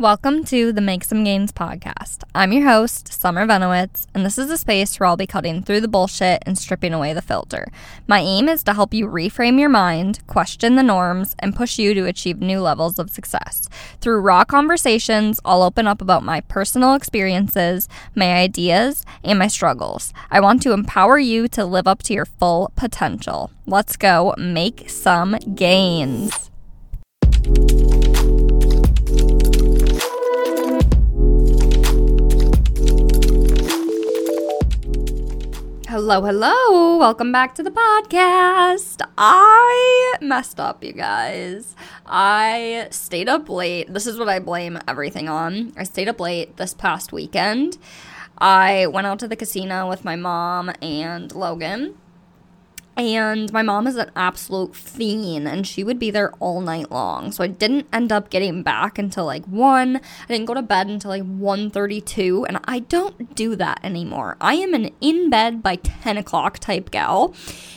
Welcome to the Make Some Gains podcast. I'm your host, Summer Venowitz, and this is a space where I'll be cutting through the bullshit and stripping away the filter. My aim is to help you reframe your mind, question the norms, and push you to achieve new levels of success. Through raw conversations, I'll open up about my personal experiences, my ideas, and my struggles. I want to empower you to live up to your full potential. Let's go make some gains. Hello, hello. Welcome back to the podcast. I messed up, you guys. I stayed up late. This is what I blame everything on. I stayed up late this past weekend. I went out to the casino with my mom and Logan and my mom is an absolute fiend and she would be there all night long. So i didn't end up getting back until like 1 i didn't go to bed until like 1.32 and i don't do that anymore. I am an in bed by 10 o'clock type gal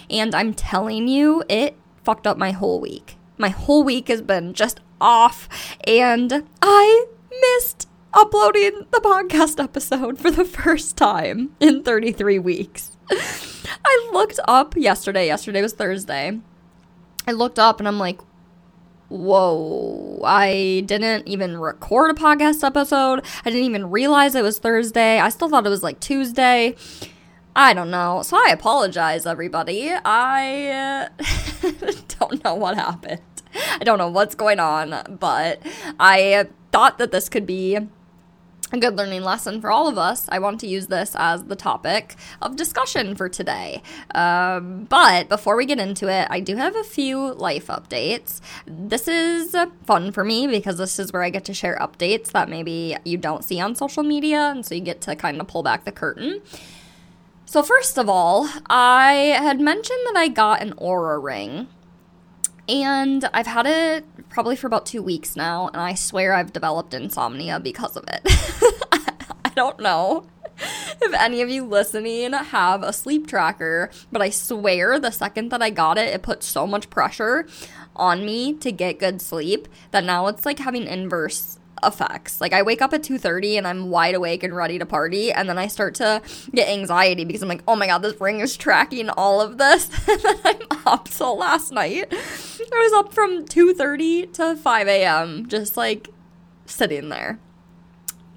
and i'm telling you it fucked up my whole week. My whole week has been just off and i missed uploading the podcast episode for the first time in 33 weeks I looked up yesterday. Yesterday was Thursday. I looked up and I'm like, whoa, I didn't even record a podcast episode. I didn't even realize it was Thursday. I still thought it was like Tuesday. I don't know. So I apologize, everybody. I uh, don't know what happened. I don't know what's going on, but I thought that this could be a good learning lesson for all of us. I want to use this as the topic of discussion for today. Um, but before we get into it, I do have a few life updates. This is fun for me because this is where I get to share updates that maybe you don't see on social media, and so you get to kind of pull back the curtain. So, first of all, I had mentioned that I got an Oura ring and I've had it probably for about two weeks now, and I swear I've developed insomnia because of it. I don't know if any of you listening have a sleep tracker, but I swear the second that I got it, it put so much pressure on me to get good sleep that now it's like having inverse effects. Like I wake up at 2:30 and I'm wide awake and ready to party and then I start to get anxiety because I'm like, "Oh my god, this ring is tracking all of this." and then I'm up. So last night I was up from 2:30 to 5 a.m. just like sitting there.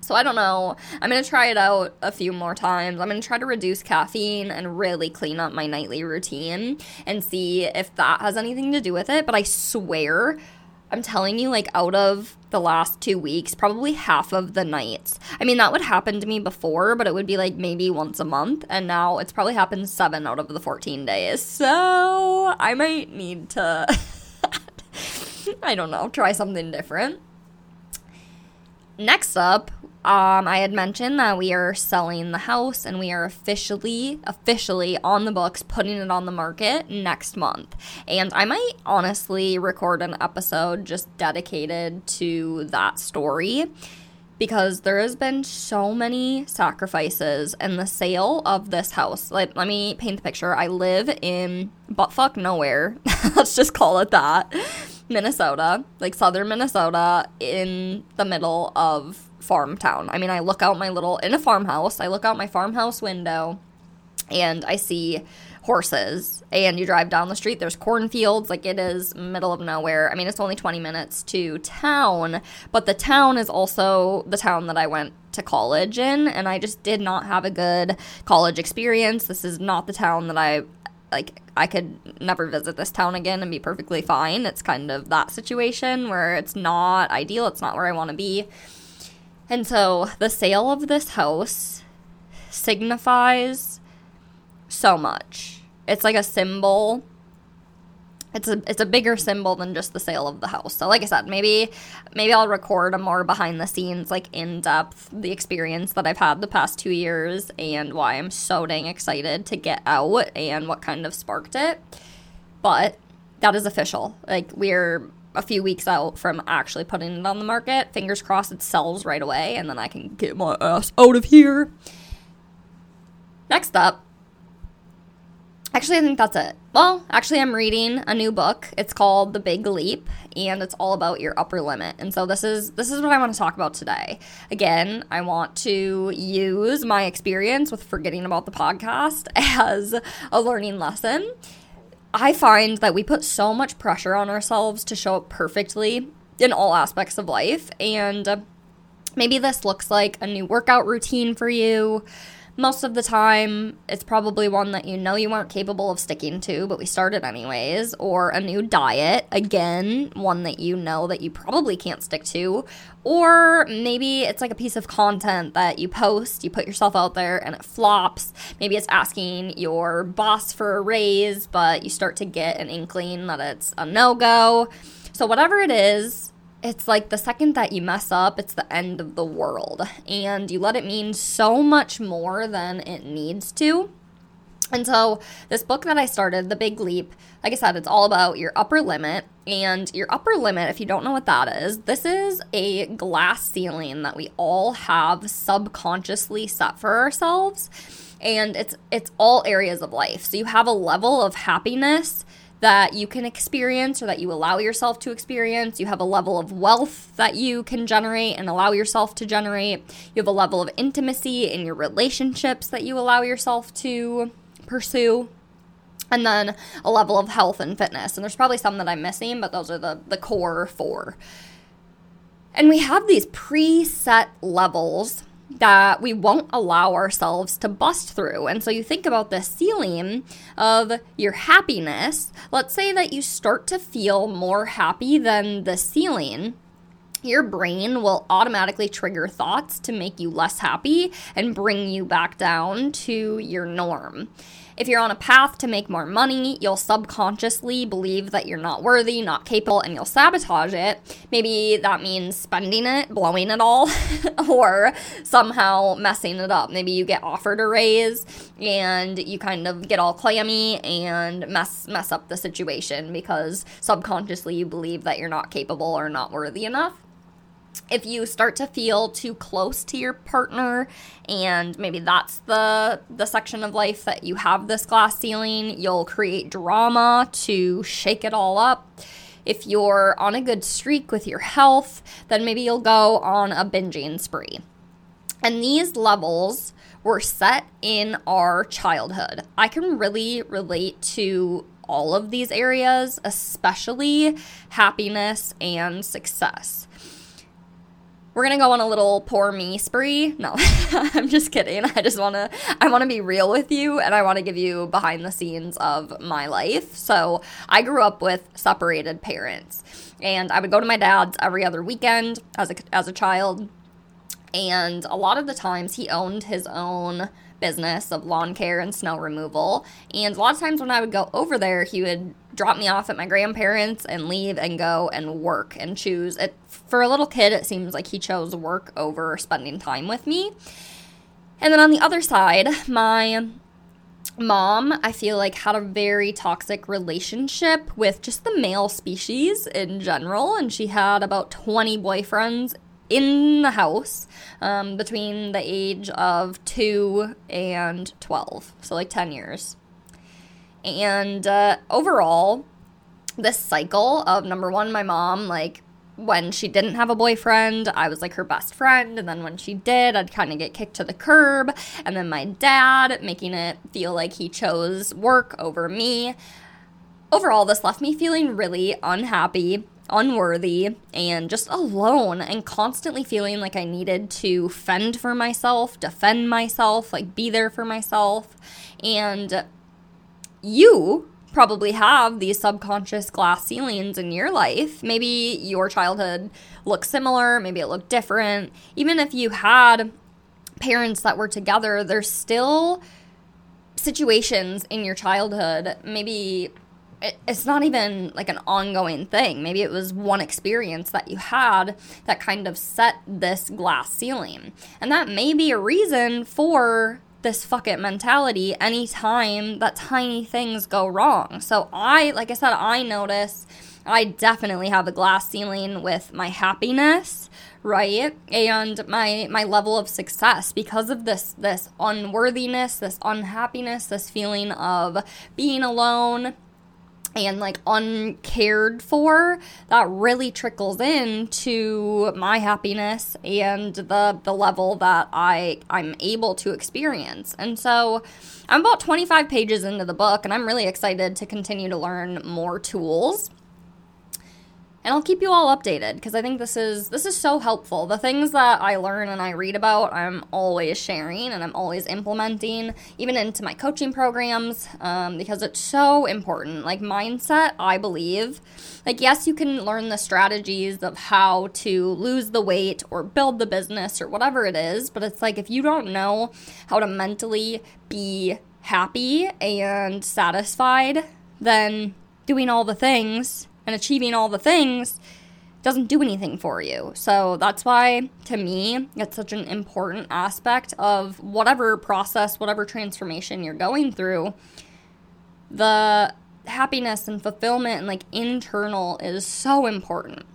So I don't know. I'm going to try it out a few more times. I'm going to try to reduce caffeine and really clean up my nightly routine and see if that has anything to do with it, but I swear I'm telling you, like, out of the last two weeks, probably half of the nights. I mean, that would happen to me before, but it would be like maybe once a month. And now it's probably happened seven out of the 14 days. So I might need to, I don't know, try something different. Next up, um, I had mentioned that we are selling the house and we are officially, officially on the books, putting it on the market next month. And I might honestly record an episode just dedicated to that story because there has been so many sacrifices in the sale of this house. Like, let me paint the picture. I live in buttfuck nowhere. Let's just call it that. Minnesota, like southern Minnesota, in the middle of farm town. I mean, I look out my little, in a farmhouse, I look out my farmhouse window and I see horses and you drive down the street there's cornfields like it is middle of nowhere i mean it's only 20 minutes to town but the town is also the town that i went to college in and i just did not have a good college experience this is not the town that i like I could never visit this town again and be perfectly fine. It's kind of that situation where it's not ideal, it's not where I want to be. And so the sale of this house signifies so much. It's like a symbol. It's a it's a bigger symbol than just the sale of the house. So like I said, maybe maybe I'll record a more behind the scenes like in depth the experience that I've had the past 2 years and why I'm so dang excited to get out and what kind of sparked it. But that is official. Like we're a few weeks out from actually putting it on the market. Fingers crossed it sells right away and then I can get my ass out of here. Next up, Actually, I think that's it. Well, actually, I'm reading a new book. It's called The Big Leap, and it's all about your upper limit. And so this is this is what I want to talk about today. Again, I want to use my experience with forgetting about the podcast as a learning lesson. I find that we put so much pressure on ourselves to show up perfectly in all aspects of life, and maybe this looks like a new workout routine for you most of the time, it's probably one that you know you aren't capable of sticking to, but we started anyways, or a new diet, again, one that you know that you probably can't stick to, or maybe it's like a piece of content that you post, you put yourself out there and it flops. Maybe it's asking your boss for a raise, but you start to get an inkling that it's a no go. So, whatever it is, it's like the second that you mess up, it's the end of the world. And you let it mean so much more than it needs to. And so, this book that I started, The Big Leap, like I said, it's all about your upper limit. And your upper limit, if you don't know what that is, this is a glass ceiling that we all have subconsciously set for ourselves. And it's it's all areas of life. So you have a level of happiness that you can experience or that you allow yourself to experience. You have a level of wealth that you can generate and allow yourself to generate. You have a level of intimacy in your relationships that you allow yourself to pursue. And then a level of health and fitness. And there's probably some that I'm missing, but those are the, the core four. And we have these preset levels that we won't allow ourselves to bust through. And so you think about the ceiling of your happiness. Let's say that you start to feel more happy than the ceiling. Your brain will automatically trigger thoughts to make you less happy and bring you back down to your norm. If you're on a path to make more money, you'll subconsciously believe that you're not worthy, not capable, and you'll sabotage it. Maybe that means spending it, blowing it all, or somehow messing it up. Maybe you get offered a raise and you kind of get all clammy and mess mess up the situation because subconsciously you believe that you're not capable or not worthy enough if you start to feel too close to your partner and maybe that's the the section of life that you have this glass ceiling you'll create drama to shake it all up. If you're on a good streak with your health then maybe you'll go on a binging spree. And these levels were set in our childhood. I can really relate to all of these areas especially happiness and success we're gonna go on a little poor me spree. No, I'm just kidding. I just wanna I wanna be real with you and I wanna give you behind the scenes of my life. So I grew up with separated parents. And I would go to my dad's every other weekend as a as a child. And a lot of the times he owned his own business of lawn care and snow removal. And a lot of times when I would go over there, he would drop me off at my grandparents and leave and go and work and choose. It for a little kid it seems like he chose work over spending time with me. And then on the other side my mom i feel like had a very toxic relationship with just the male species in general. And she had about 20 boyfriends in the house um, between the age of 2 and 12 so like 10 years and uh, overall, this cycle of number one, my mom, like, when she didn't have a boyfriend, I was like her best friend. And then when she did, I'd kind of get kicked to the curb. And then my dad making it feel like he chose work over me. Overall, this left me feeling really unhappy, unworthy, and just alone, and constantly feeling like I needed to fend for myself, defend myself, like be there for myself. And you probably have these subconscious glass ceilings in your life. Maybe your childhood looked similar, maybe it looked different. Even if you had parents that were together, there's still situations in your childhood, maybe it's not even like an ongoing thing. Maybe it was one experience that you had that kind of set this glass ceiling. And that may be a reason for this fuck it mentality anytime that tiny things go wrong. So I, like I said, I notice I definitely have a glass ceiling with my happiness, right? And my my level of success because of this this unworthiness, this unhappiness, this feeling of being alone and like uncared for that really trickles into my happiness and the the level that I I'm able to experience. And so I'm about 25 pages into the book and I'm really excited to continue to learn more tools and I'll keep you all updated because I think this is this is so helpful. The things that I learn and I read about, I'm always sharing and I'm always implementing, even into my coaching programs, um, because it's so important. Like mindset, I believe. Like yes, you can learn the strategies of how to lose the weight or build the business or whatever it is, but it's like if you don't know how to mentally be happy and satisfied, then doing all the things and achieving all the things doesn't do anything for you. So that's why, to me, it's such an important aspect of whatever process, whatever transformation you're going through. The happiness and fulfillment and like internal is so important.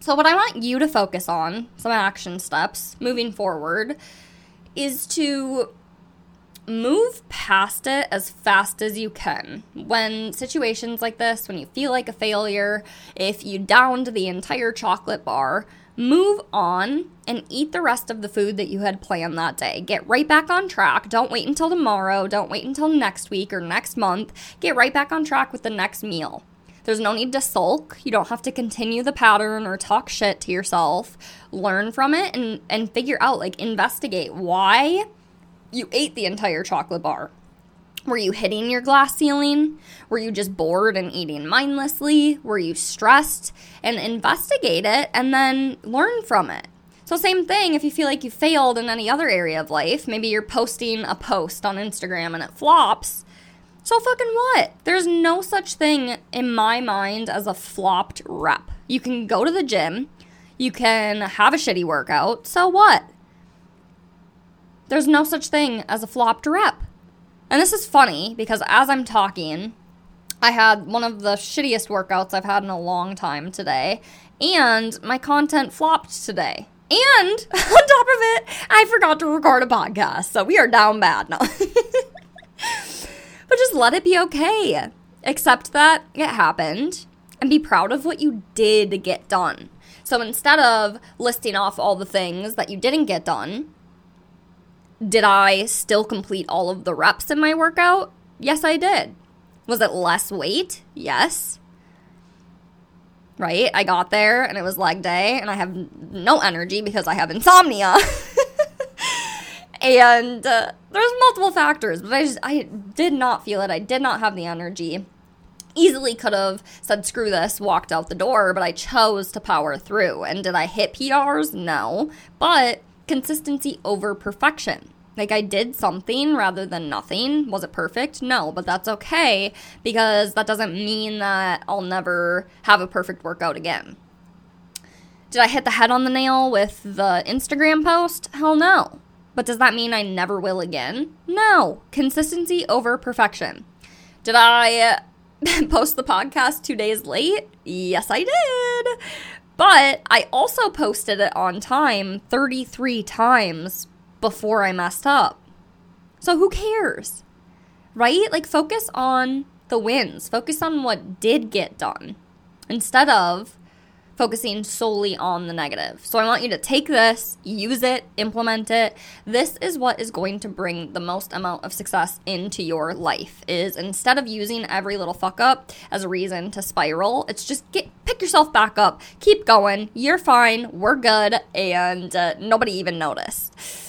So, what I want you to focus on, some action steps moving forward, is to move past it as fast as you can. When situations like this, when you feel like a failure, if you downed the entire chocolate bar, move on and eat the rest of the food that you had planned that day. Get right back on track. Don't wait until tomorrow. Don't wait until next week or next month. Get right back on track with the next meal. There's no need to sulk. You don't have to continue the pattern or talk shit to yourself. Learn from it and, and figure out, like, investigate why you ate the entire chocolate bar. Were you hitting your glass ceiling? Were you just bored and eating mindlessly? Were you stressed? And investigate it and then learn from it. So, same thing if you feel like you failed in any other area of life. Maybe you're posting a post on Instagram and it flops. So, fucking what? There's no such thing in my mind as a flopped rep. You can go to the gym, you can have a shitty workout. So, what? There's no such thing as a flopped rep. And this is funny because as I'm talking, I had one of the shittiest workouts I've had in a long time today, and my content flopped today. And on top of it, I forgot to record a podcast, so we are down bad now. but just let it be okay. Accept that it happened and be proud of what you did get done. So instead of listing off all the things that you didn't get done, did I still complete all of the reps in my workout? Yes, I did. Was it less weight? Yes. Right? I got there and it was leg day and I have no energy because I have insomnia. and uh, there's multiple factors, but I just I did not feel it. I did not have the energy. Easily could have said screw this, walked out the door, but I chose to power through. And did I hit PRs? No. But consistency over perfection. Like I did something rather than nothing. Was it perfect? No, but that's okay because that doesn't mean that I'll never have a perfect workout again. Did I hit the head on the nail with the Instagram post? Hell no. But does that mean I never will again? No. Consistency over perfection. Did I post the podcast two days late? Yes, I did. But I also posted it on time 33 times before I messed up. So who cares? Right? Like, focus on the wins, focus on what did get done instead of focusing solely on the negative. So I want you to take this, use it, implement it. This is what is going to bring the most amount of success into your life is instead of using every little fuck up as a reason to spiral, it's just get pick yourself back up, keep going. You're fine, we're good, and uh, nobody even noticed.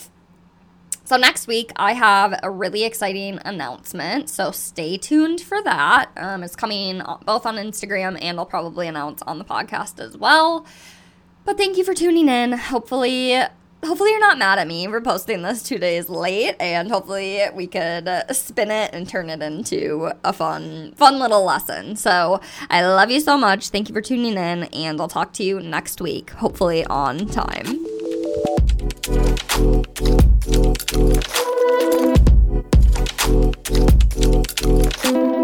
So, next week, I have a really exciting announcement. So, stay tuned for that. Um, it's coming both on Instagram and I'll probably announce on the podcast as well. But thank you for tuning in. Hopefully, hopefully you're not mad at me for posting this two days late and hopefully we could uh, spin it and turn it into a fun fun little lesson so i love you so much thank you for tuning in and i'll talk to you next week hopefully on time Thank you.